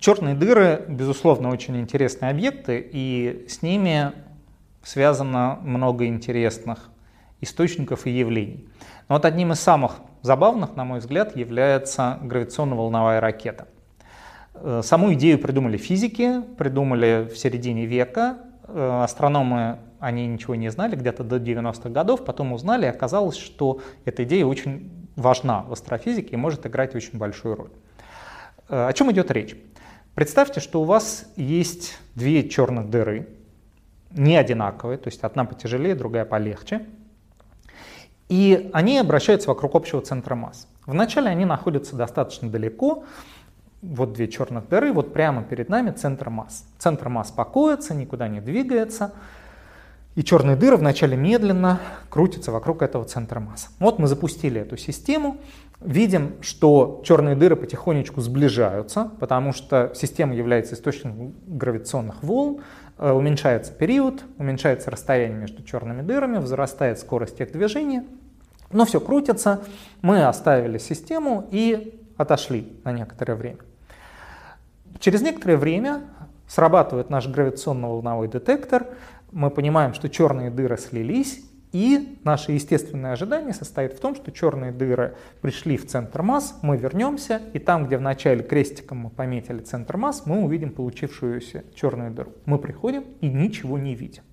Черные дыры, безусловно, очень интересные объекты, и с ними связано много интересных источников и явлений. Но вот одним из самых забавных, на мой взгляд, является гравитационно-волновая ракета. Э, саму идею придумали физики, придумали в середине века. Э, астрономы, они ничего не знали, где-то до 90-х годов, потом узнали, и оказалось, что эта идея очень важна в астрофизике и может играть очень большую роль. Э, о чем идет речь? Представьте, что у вас есть две черных дыры, не одинаковые, то есть одна потяжелее, другая полегче, и они обращаются вокруг общего центра масс. Вначале они находятся достаточно далеко, вот две черных дыры, вот прямо перед нами центр масс. Центр масс покоится, никуда не двигается, и черные дыры вначале медленно крутятся вокруг этого центра масс. Вот мы запустили эту систему, видим, что черные дыры потихонечку сближаются, потому что система является источником гравитационных волн, э, уменьшается период, уменьшается расстояние между черными дырами, возрастает скорость их движения, но все крутится, мы оставили систему и отошли на некоторое время. Через некоторое время срабатывает наш гравитационно-волновой детектор, мы понимаем, что черные дыры слились, и наше естественное ожидание состоит в том, что черные дыры пришли в центр масс, мы вернемся, и там, где в начале крестиком мы пометили центр масс, мы увидим получившуюся черную дыру. Мы приходим и ничего не видим.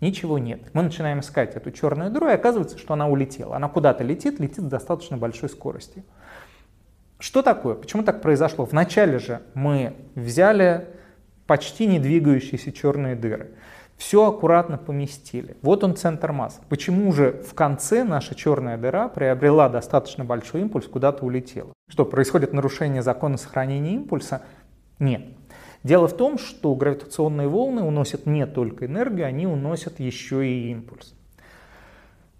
Ничего нет. Мы начинаем искать эту черную дыру, и оказывается, что она улетела. Она куда-то летит, летит с достаточно большой скоростью. Что такое? Почему так произошло? Вначале же мы взяли почти не черные дыры. Все аккуратно поместили. Вот он центр масс. Почему же в конце наша черная дыра приобрела достаточно большой импульс, куда-то улетела? Что, происходит нарушение закона сохранения импульса? Нет. Дело в том, что гравитационные волны уносят не только энергию, они уносят еще и импульс.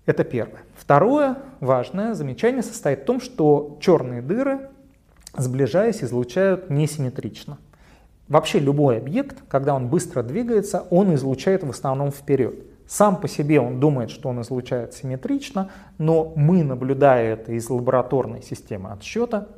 Это первое. Второе важное замечание состоит в том, что черные дыры, сближаясь, излучают несимметрично. Вообще любой объект, когда он быстро двигается, он излучает в основном вперед. Сам по себе он думает, что он излучает симметрично, но мы, наблюдая это из лабораторной системы отсчета,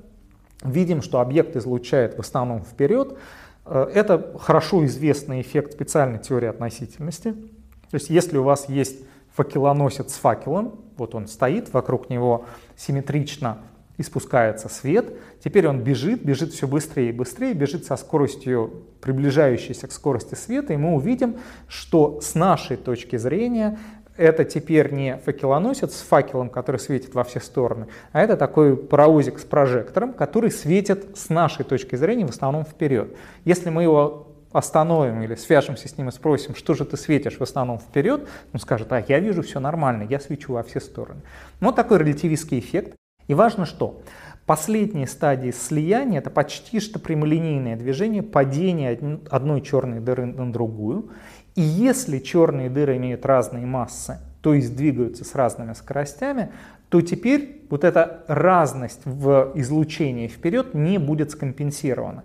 видим, что объект излучает в основном вперед. Э, это хорошо известный эффект специальной теории относительности. То есть если у вас есть факелоносец с факелом, вот он стоит, вокруг него симметрично испускается свет, теперь он бежит, бежит все быстрее и быстрее, бежит со скоростью, приближающейся к скорости света, и мы увидим, что с нашей точки зрения это теперь не факелоносец с факелом, который светит во все стороны, а это такой паровозик с прожектором, который светит с нашей точки зрения в основном вперед. Если мы его остановим или свяжемся с ним и спросим, что же ты светишь в основном вперед, он скажет, а я вижу все нормально, я свечу во все стороны. Вот такой релятивистский эффект. И важно что? Последние стадии слияния – это почти что прямолинейное движение, падение одной черной дыры на другую. И если черные дыры имеют разные массы, то есть двигаются с разными скоростями, то теперь вот эта разность в излучении вперед не будет скомпенсирована.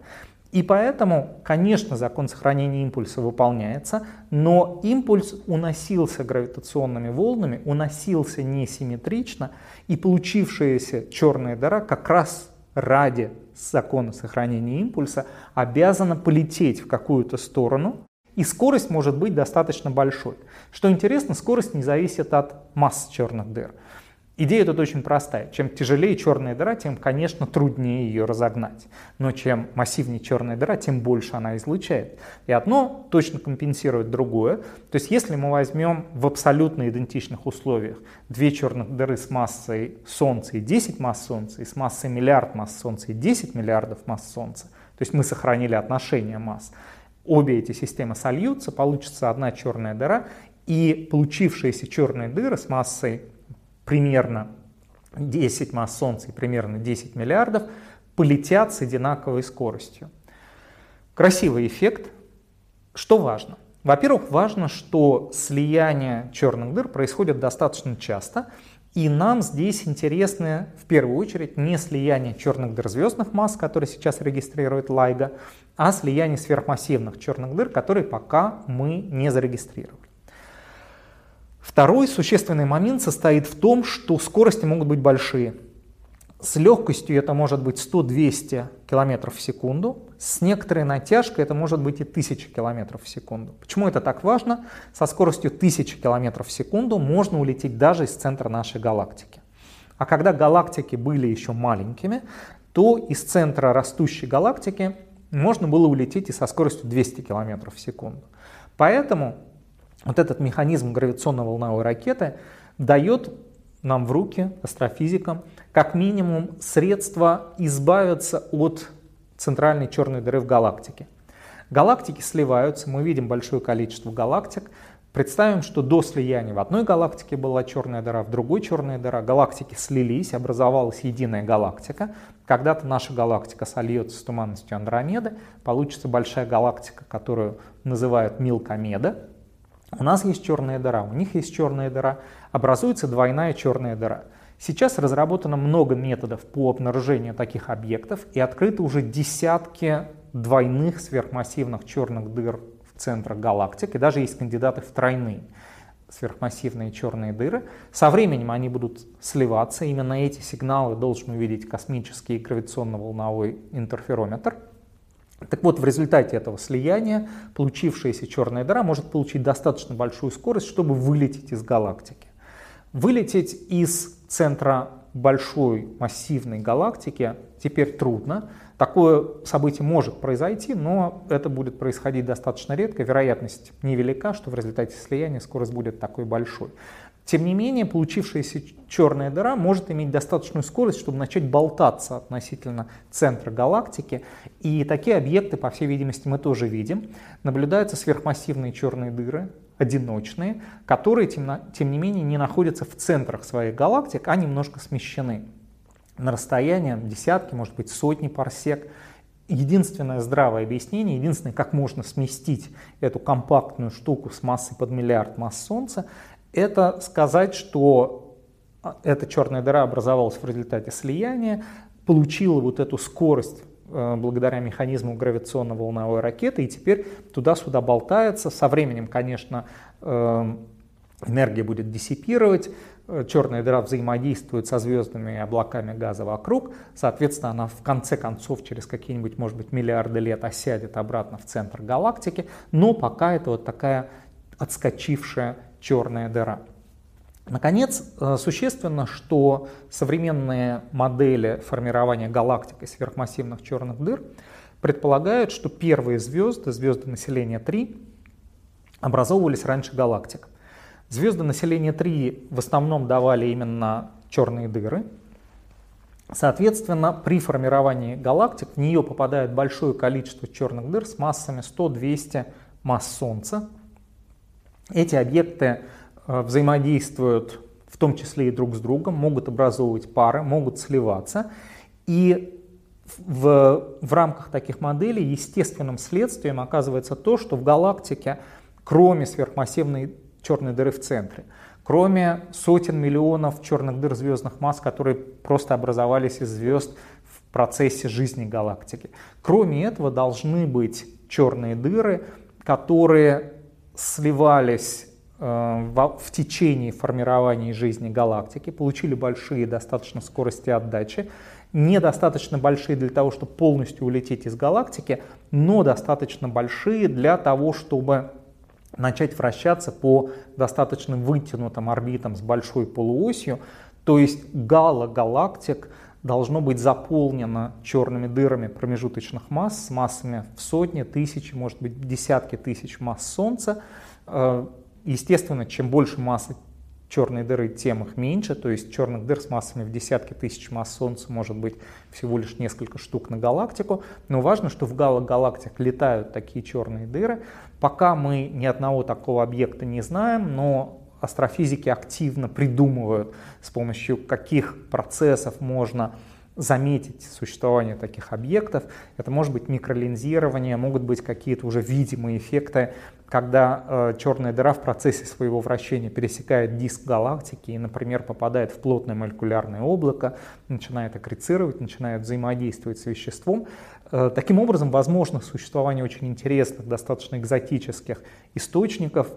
И поэтому, конечно, закон сохранения импульса выполняется, но импульс уносился гравитационными волнами, уносился несимметрично, и получившаяся черная дыра как раз ради закона сохранения импульса обязана полететь в какую-то сторону, и скорость может быть достаточно большой. Что интересно, скорость не зависит от масс черных дыр. Идея тут очень простая. Чем тяжелее черная дыра, тем, конечно, труднее ее разогнать. Но чем массивнее черная дыра, тем больше она излучает. И одно точно компенсирует другое. То есть если мы возьмем в абсолютно идентичных условиях две черных дыры с массой Солнца и 10 масс Солнца, и с массой миллиард масс Солнца и 10 миллиардов масс Солнца, то есть мы сохранили отношение масс, обе эти системы сольются, получится одна черная дыра, и получившиеся черные дыры с массой примерно 10 масс Солнца и примерно 10 миллиардов полетят с одинаковой скоростью. Красивый эффект. Что важно? Во-первых, важно, что слияние черных дыр происходит достаточно часто, и нам здесь интересно в первую очередь не слияние черных дыр звездных масс, которые сейчас регистрирует LIGO, а слияние сверхмассивных черных дыр, которые пока мы не зарегистрировали. Второй существенный момент состоит в том, что скорости могут быть большие. С легкостью это может быть 100-200 км в секунду, с некоторой натяжкой это может быть и 1000 км в секунду. Почему это так важно? Со скоростью 1000 км в секунду можно улететь даже из центра нашей галактики. А когда галактики были еще маленькими, то из центра растущей галактики можно было улететь и со скоростью 200 км в секунду. Поэтому вот этот механизм гравитационно-волновой ракеты дает нам в руки, астрофизикам, как минимум средства избавиться от центральной черной дыры в галактике. Галактики сливаются, мы видим большое количество галактик. Представим, что до слияния в одной галактике была черная дыра, в другой черная дыра. Галактики слились, образовалась единая галактика. Когда-то наша галактика сольется с туманностью Андромеды, получится большая галактика, которую называют Милкомеда. У нас есть черная дыра, у них есть черная дыра, образуется двойная черная дыра. Сейчас разработано много методов по обнаружению таких объектов и открыты уже десятки двойных сверхмассивных черных дыр в центрах галактик, и даже есть кандидаты в тройные сверхмассивные черные дыры. Со временем они будут сливаться. Именно эти сигналы должен увидеть космический гравитационно-волновой интерферометр – так вот, в результате этого слияния получившаяся черная дыра может получить достаточно большую скорость, чтобы вылететь из галактики. Вылететь из центра большой массивной галактики теперь трудно. Такое событие может произойти, но это будет происходить достаточно редко. Вероятность невелика, что в результате слияния скорость будет такой большой. Тем не менее, получившаяся черная дыра может иметь достаточную скорость, чтобы начать болтаться относительно центра галактики. И такие объекты, по всей видимости, мы тоже видим. Наблюдаются сверхмассивные черные дыры, одиночные, которые, тем, тем не менее, не находятся в центрах своих галактик, а немножко смещены на расстояние десятки, может быть, сотни парсек. Единственное здравое объяснение, единственное, как можно сместить эту компактную штуку с массой под миллиард масс Солнца, это сказать, что а, эта черная дыра образовалась в результате слияния, получила вот эту скорость э, благодаря механизму гравитационно-волновой ракеты, и теперь туда-сюда болтается. Со временем, конечно, э, энергия будет диссипировать, э, черная дыра взаимодействует со звездами и облаками газа вокруг, соответственно, она в конце концов через какие-нибудь, может быть, миллиарды лет осядет обратно в центр галактики, но пока это вот такая отскочившая черная дыра. Наконец, э, существенно, что современные модели формирования галактик и сверхмассивных черных дыр предполагают, что первые звезды, звезды населения 3, образовывались раньше галактик. Звезды населения 3 в основном давали именно черные дыры. Соответственно, при формировании галактик в нее попадает большое количество черных дыр с массами 100-200 масс Солнца. Эти объекты э, взаимодействуют в том числе и друг с другом, могут образовывать пары, могут сливаться. И в, в рамках таких моделей естественным следствием оказывается то, что в галактике, кроме сверхмассивной черной дыры в центре, кроме сотен миллионов черных дыр звездных масс, которые просто образовались из звезд в процессе жизни галактики, кроме этого должны быть черные дыры, которые сливались э, в, течение формирования жизни галактики, получили большие достаточно скорости отдачи, недостаточно большие для того, чтобы полностью улететь из галактики, но достаточно большие для того, чтобы начать вращаться по достаточно вытянутым орбитам с большой полуосью, то есть гало галактик должно быть заполнено черными дырами промежуточных масс с массами в сотни, тысячи, может быть десятки тысяч масс Солнца. Э, естественно, чем больше массы черной дыры, тем их меньше, то есть черных дыр с массами в десятки тысяч масс Солнца может быть всего лишь несколько штук на галактику, но важно, что в галактик летают такие черные дыры. Пока мы ни одного такого объекта не знаем, но астрофизики активно придумывают, с помощью каких процессов можно заметить существование таких объектов. Это может быть микролинзирование, могут быть какие-то уже видимые эффекты, когда э, черная дыра в процессе своего вращения пересекает диск галактики и, например, попадает в плотное молекулярное облако, начинает аккрецировать, начинает взаимодействовать с веществом. Э, таким образом, возможно существование очень интересных, достаточно экзотических источников,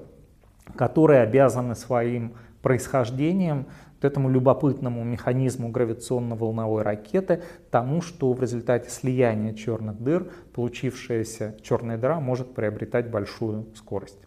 которые обязаны своим происхождением вот этому любопытному механизму гравитационно-волновой ракеты, тому, что в результате слияния черных дыр получившаяся черная дыра может приобретать большую скорость.